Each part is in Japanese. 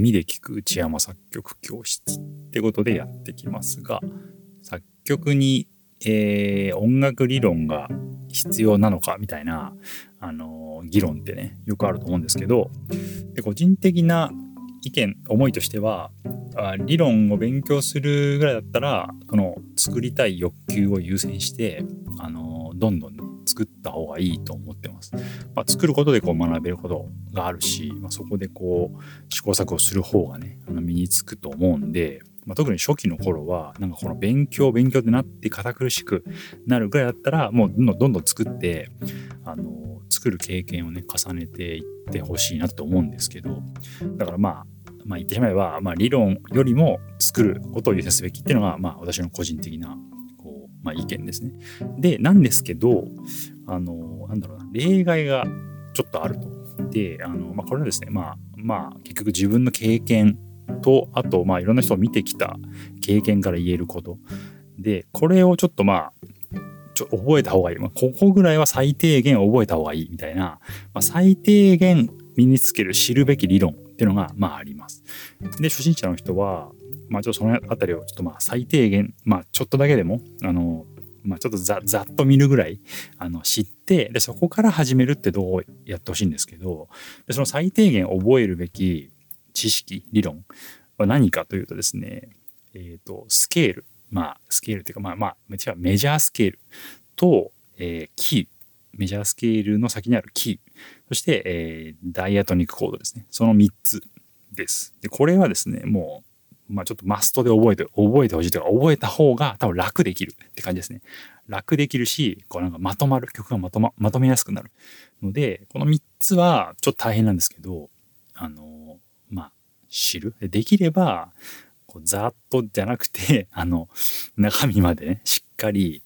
耳で聞く内山作曲教室ってことでやってきますが、作曲に、えー、音楽理論が必要なのかみたいな、あのー、議論ってね、よくあると思うんですけど、で個人的な意見、思いとしては、あ理論を勉強するぐらいだったら、この作りたい欲求を優先して、あのー、どんどん、作った方がいいと思ってます。まあ、作ることでこう学べることがあるし、まあ、そこでこう試行錯誤する方がねあの身につくと思うんで、まあ、特に初期の頃はなんかこの勉強勉強ってなって堅苦しくなるぐらいだったらもうどんどんどんどん作ってあの作る経験をね重ねていってほしいなと思うんですけどだからまあまあ言ってしまえば、まあ、理論よりも作ることを優先すべきっていうのが、まあ、私の個人的な、まあ、意見ですね。でなんですけどあのなんだろうな例外がちょっとあると。であの、まあ、これはですねまあまあ結局自分の経験とあとまあいろんな人を見てきた経験から言えることでこれをちょっとまあちょ覚えた方がいい、まあ、ここぐらいは最低限覚えた方がいいみたいな、まあ、最低限身につける知るべき理論っていうのがまああります。で初心者の人はまあちょっとそのあたりをちょっとまあ最低限まあちょっとだけでもあのまあ、ちょっとざざっと見るぐらいあの知ってでそこから始めるってどうやってほしいんですけどでその最低限覚えるべき知識理論は何かというとですね、えーと、スケール。まあスケールっていうかまあまあメジャースケール。と、えー、キー。メジャースケールの先にあるキー。そして、えー、ダイアトニックコードですね。その3つです。でこれはですねもうまあちょっとマストで覚えて、覚えてほしいというか、覚えた方が多分楽できるって感じですね。楽できるし、こうなんかまとまる、曲がまとま、まとめやすくなるので、この3つはちょっと大変なんですけど、あの、まあ、知る？できれば、こうざっとじゃなくて、あの、中身までね、しっかり、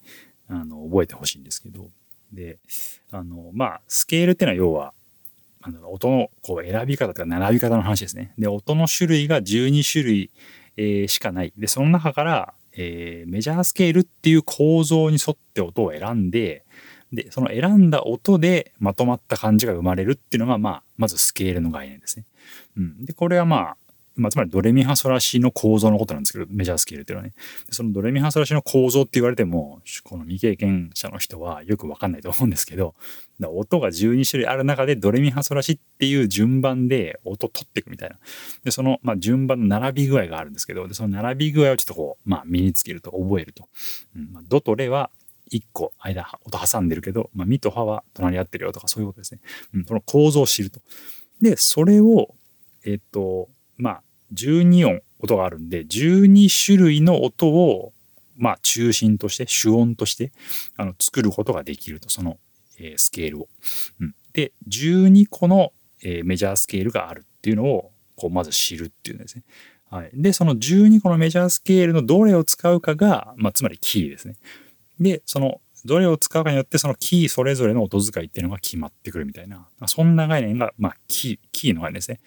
あの、覚えてほしいんですけど、で、あの、まあ、スケールってのは要は、あの音のこう選び方とか並び方の話ですね。で、音の種類が12種類、えー、しかない。で、その中から、えー、メジャースケールっていう構造に沿って音を選んで、で、その選んだ音でまとまった感じが生まれるっていうのが、まあ、まずスケールの概念ですね。うん。で、これはまあ、まあ、つまりドレミファソラシの構造のことなんですけど、メジャースケールっていうのはね。そのドレミファソラシの構造って言われても、この未経験者の人はよくわかんないと思うんですけど、音が12種類ある中でドレミファソラシっていう順番で音取っていくみたいな。で、その、まあ、順番の並び具合があるんですけど、で、その並び具合をちょっとこう、まあ、身につけると、覚えると。うんまあ、ドとレは1個間、音挟んでるけど、まあ、ミとハは隣り合ってるよとかそういうことですね。うん、その構造を知ると。で、それを、えっと、まあ、12音音があるんで12種類の音をまあ中心として主音としてあの作ることができるとその、えー、スケールを。うん、で12個の、えー、メジャースケールがあるっていうのをこうまず知るっていうんですね。はい、でその12個のメジャースケールのどれを使うかが、まあ、つまりキーですね。でそのどれを使うかによってそのキーそれぞれの音遣いっていうのが決まってくるみたいなそんな概念が、まあ、キーキーの概念ですね。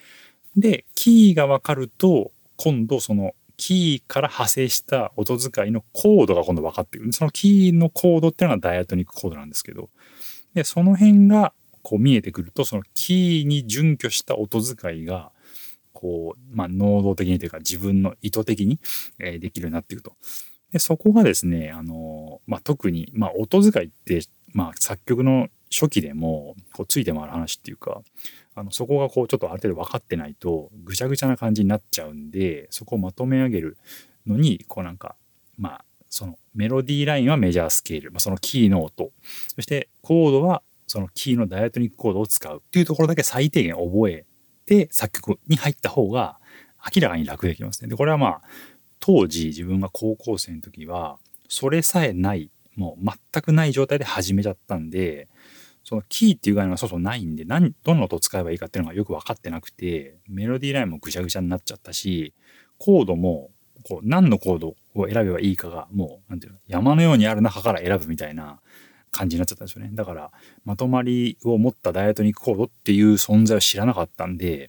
で、キーがわかると、今度そのキーから派生した音遣いのコードが今度分かってくる。そのキーのコードっていうのがダイアトニックコードなんですけど、で、その辺がこう見えてくると、そのキーに準拠した音遣いが、こう、まあ、能動的にというか自分の意図的に、えできるようになっていくと。で、そこがですね、あの、まあ、特に、まあ、音遣いって、まあ、作曲の初期でも、こう、ついて回る話っていうか、あのそこがこうちょっとある程度分かってないとぐちゃぐちゃな感じになっちゃうんでそこをまとめ上げるのにこうなんかまあそのメロディーラインはメジャースケール、まあ、そのキーの音そしてコードはそのキーのダイアトニックコードを使うっていうところだけ最低限覚えて作曲に入った方が明らかに楽できますね。でこれはまあ当時自分が高校生の時はそれさえないもう全くない状態で始めちゃったんでそのキーっていう概念がそもそもないんで何どの音を使えばいいかっていうのがよく分かってなくてメロディーラインもぐちゃぐちゃになっちゃったしコードもこう何のコードを選べばいいかがもう何ていうの山のようにある中から選ぶみたいな感じになっちゃったんですよね。だからまとまりを持ったダイアトニックコードっていう存在を知らなかったんで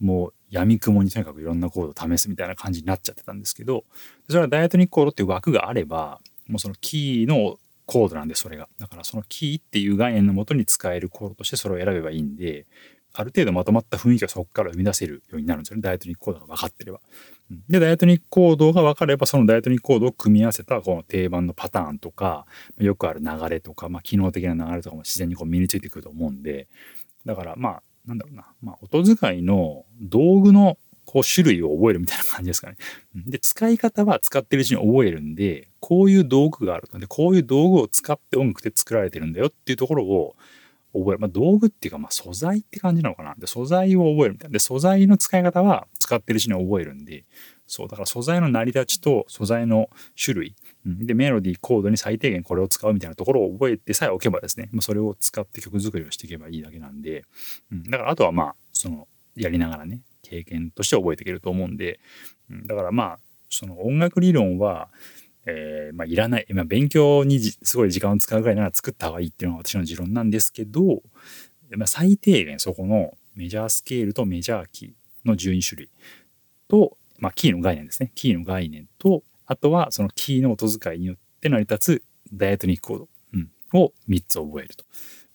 もう闇雲にとにかくいろんなコードを試すみたいな感じになっちゃってたんですけどそれはダイアトニックコードっていう枠があればもうそのキーのコードなんでそれがだからそのキーっていう概念のもとに使えるコードとしてそれを選べばいいんである程度まとまった雰囲気をそこから生み出せるようになるんですよね。ダイアトニックコードが分かってれば。で、ダイアトニックコードが分かれば、そのダイアトニックコードを組み合わせたこの定番のパターンとか、よくある流れとか、まあ、機能的な流れとかも自然にこう身についてくると思うんで、だからまあ、なんだろうな、まあ、音使いの道具のこう種類を覚えるみたいな感じですかね。で、使い方は使ってるうちに覚えるんで、こういう道具があるので、こういう道具を使って音楽で作られてるんだよっていうところを覚える。まあ、道具っていうか、まあ、素材って感じなのかな。で、素材を覚えるみたいな。で、素材の使い方は使ってるうちに覚えるんで、そう、だから素材の成り立ちと素材の種類、で、メロディー、コードに最低限これを使うみたいなところを覚えてさえおけばですね、まあ、それを使って曲作りをしていけばいいだけなんで、うん、だからあとはまあ、その、やりながらね、経験として覚えていけると思うんで、だからまあ、その音楽理論は、えー、まあ、いらない、まあ、勉強にすごい時間を使うぐらいなら作った方がいいっていうのが私の持論なんですけど、まあ、最低限そこのメジャースケールとメジャーキーの12種類と、まあ、キーの概念ですね。キーの概念と、あとはそのキーの音遣いによって成り立つダイエットニックコード、うん、を3つ覚えると。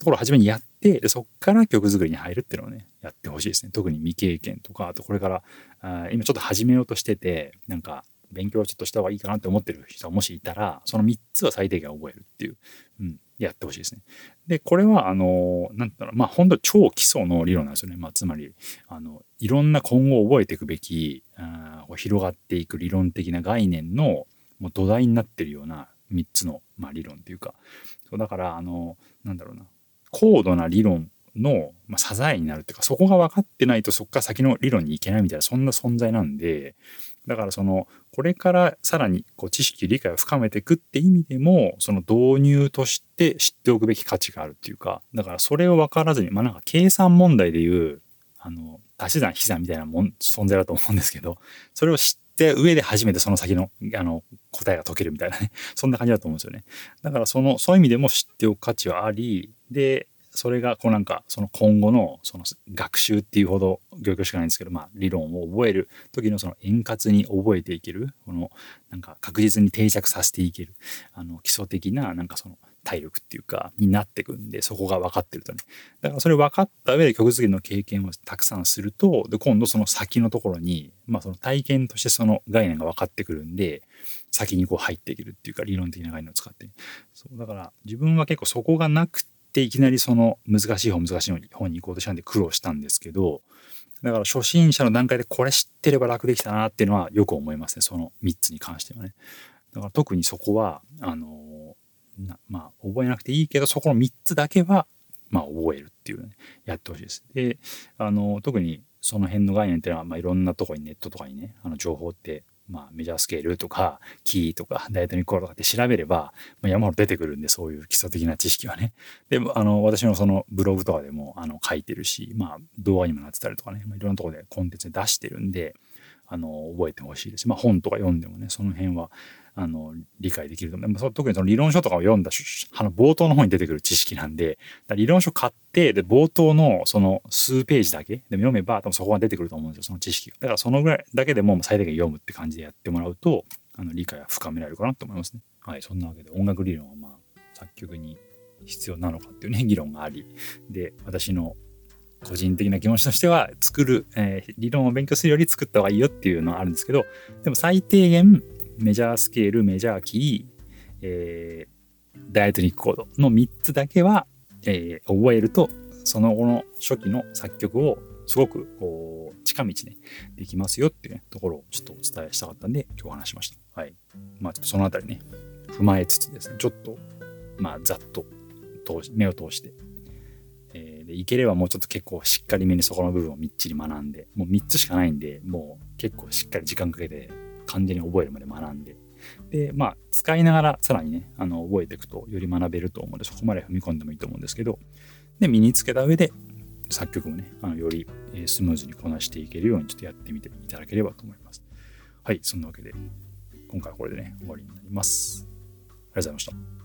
ところを初めにやって、そこから曲作りに入るっていうのをね、やってほしいですね。特に未経験とか、あとこれからあ今ちょっと始めようとしてて、なんか勉強をちょっとした方がいいかなって思ってる人がもしいたら、その3つは最低限覚えるっていう、うん、やってほしいですね。で、これは、あの、なんだろう、まあ、本当超基礎の理論なんですよね。まあ、つまり、あの、いろんな今後覚えていくべき、あ広がっていく理論的な概念のもう土台になってるような3つの、まあ、理論っていうか、そうだから、あの、なんだろうな、高度な理論の、まあ、支えになるっていうか、そこが分かってないとそこから先の理論に行けないみたいな、そんな存在なんで、だからその、これからさらにこう知識、理解を深めていくって意味でも、その導入として知っておくべき価値があるっていうか、だからそれを分からずに、まあなんか計算問題でいう、あの、足し算引き算みたいなもん存在だと思うんですけど、それを知って上で初めてその先の、あの、答えが解けるみたいなね、そんな感じだと思うんですよね。だからその、そういう意味でも知っておく価値はあり、で、それがこうなんかその今後のその学習っていうほど行々しかないんですけどまあ理論を覚える時のその円滑に覚えていけるこのなんか確実に定着させていけるあの基礎的ななんかその体力っていうかになってくんでそこが分かってるとね。だからそれ分かった上で曲作りの経験をたくさんするとで今度その先のところにまあその体験としてその概念が分かってくるんで先にこう入っていけるっていうか理論的な概念を使ってそうだから自分は結構そこがなくていきなりその難しい方難しい方に行こうとしたんで苦労したんですけどだから初心者の段階でこれ知ってれば楽できたなっていうのはよく思いますね。その3つに関してはね。だから特にそこはあの覚えなくていいけどそこの3つだけはまあ覚えるっていうねやってほしいです。であの特にその辺の概念っていうのは、まあ、いろんなとこにネットとかにねあの情報ってまあ、メジャースケールとかキーとかダイエットニックとかって調べれば、まあ、山ほど出てくるんでそういう基礎的な知識はね。であの私のそのブログとかでもあの書いてるし、まあ、動画にもなってたりとかね、まあ、いろんなとこでコンテンツで出してるんであの覚えてほしいですまあ、本とか読んでもねその辺はあの理解できると思う。特にその理論書とかを読んだあの冒頭の方に出てくる知識なんで、理論書買って、で、冒頭のその数ページだけでも読めば多分そこが出てくると思うんですよ、その知識が。だからそのぐらいだけでも最低限読むって感じでやってもらうと、あの理解は深められるかなと思いますね。はい、そんなわけで音楽理論はまあ作曲に必要なのかっていうね、議論があり、で、私の個人的な気持ちとしては作る、えー、理論を勉強するより作った方がいいよっていうのはあるんですけどでも最低限メジャースケール、メジャーキー、えー、ダイエトニックコードの3つだけは、えー、覚えると、その後の初期の作曲をすごくこう近道ね、できますよっていう、ね、ところをちょっとお伝えしたかったんで、今日話しました。はい。まあちょっとそのあたりね、踏まえつつですね、ちょっと、まあざっと目を通して、えー、でいければもうちょっと結構しっかりめにそこの部分をみっちり学んで、もう3つしかないんで、もう結構しっかり時間かけて完全に覚えるまで学んで、で、まあ、使いながらさらにね、あの、覚えていくとより学べると思うので、そこまで踏み込んでもいいと思うんですけど、で、身につけた上で、作曲もね、あのよりスムーズにこなしていけるようにちょっとやってみていただければと思います。はい、そんなわけで、今回はこれでね、終わりになります。ありがとうございました。